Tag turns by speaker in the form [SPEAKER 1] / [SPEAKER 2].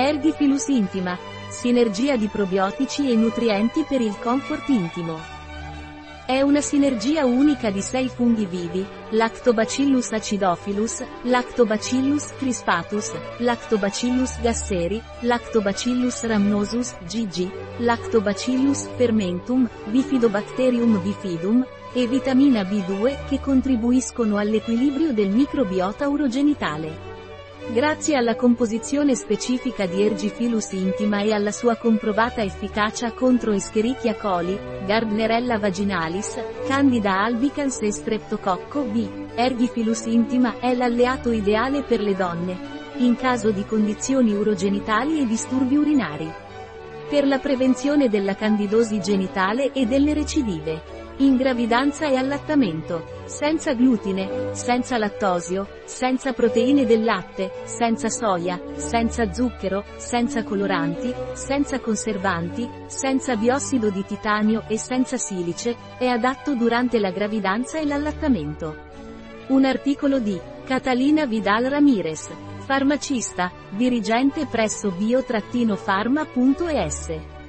[SPEAKER 1] Ergifilus intima. Sinergia di probiotici e nutrienti per il comfort intimo. È una sinergia unica di sei funghi vivi, Lactobacillus acidophilus, Lactobacillus crispatus, Lactobacillus gasseri, Lactobacillus rhamnosus, GG, Lactobacillus fermentum, Bifidobacterium bifidum, e vitamina B2 che contribuiscono all'equilibrio del microbiota urogenitale. Grazie alla composizione specifica di Ergifilus intima e alla sua comprovata efficacia contro Escherichia coli, Gardnerella vaginalis, Candida albicans e Streptococco B, Ergifilus intima è l'alleato ideale per le donne, in caso di condizioni urogenitali e disturbi urinari. Per la prevenzione della candidosi genitale e delle recidive. In gravidanza e allattamento. Senza glutine, senza lattosio, senza proteine del latte, senza soia, senza zucchero, senza coloranti, senza conservanti, senza biossido di titanio e senza silice, è adatto durante la gravidanza e l'allattamento. Un articolo di Catalina Vidal Ramirez, farmacista, dirigente presso bio-pharma.es.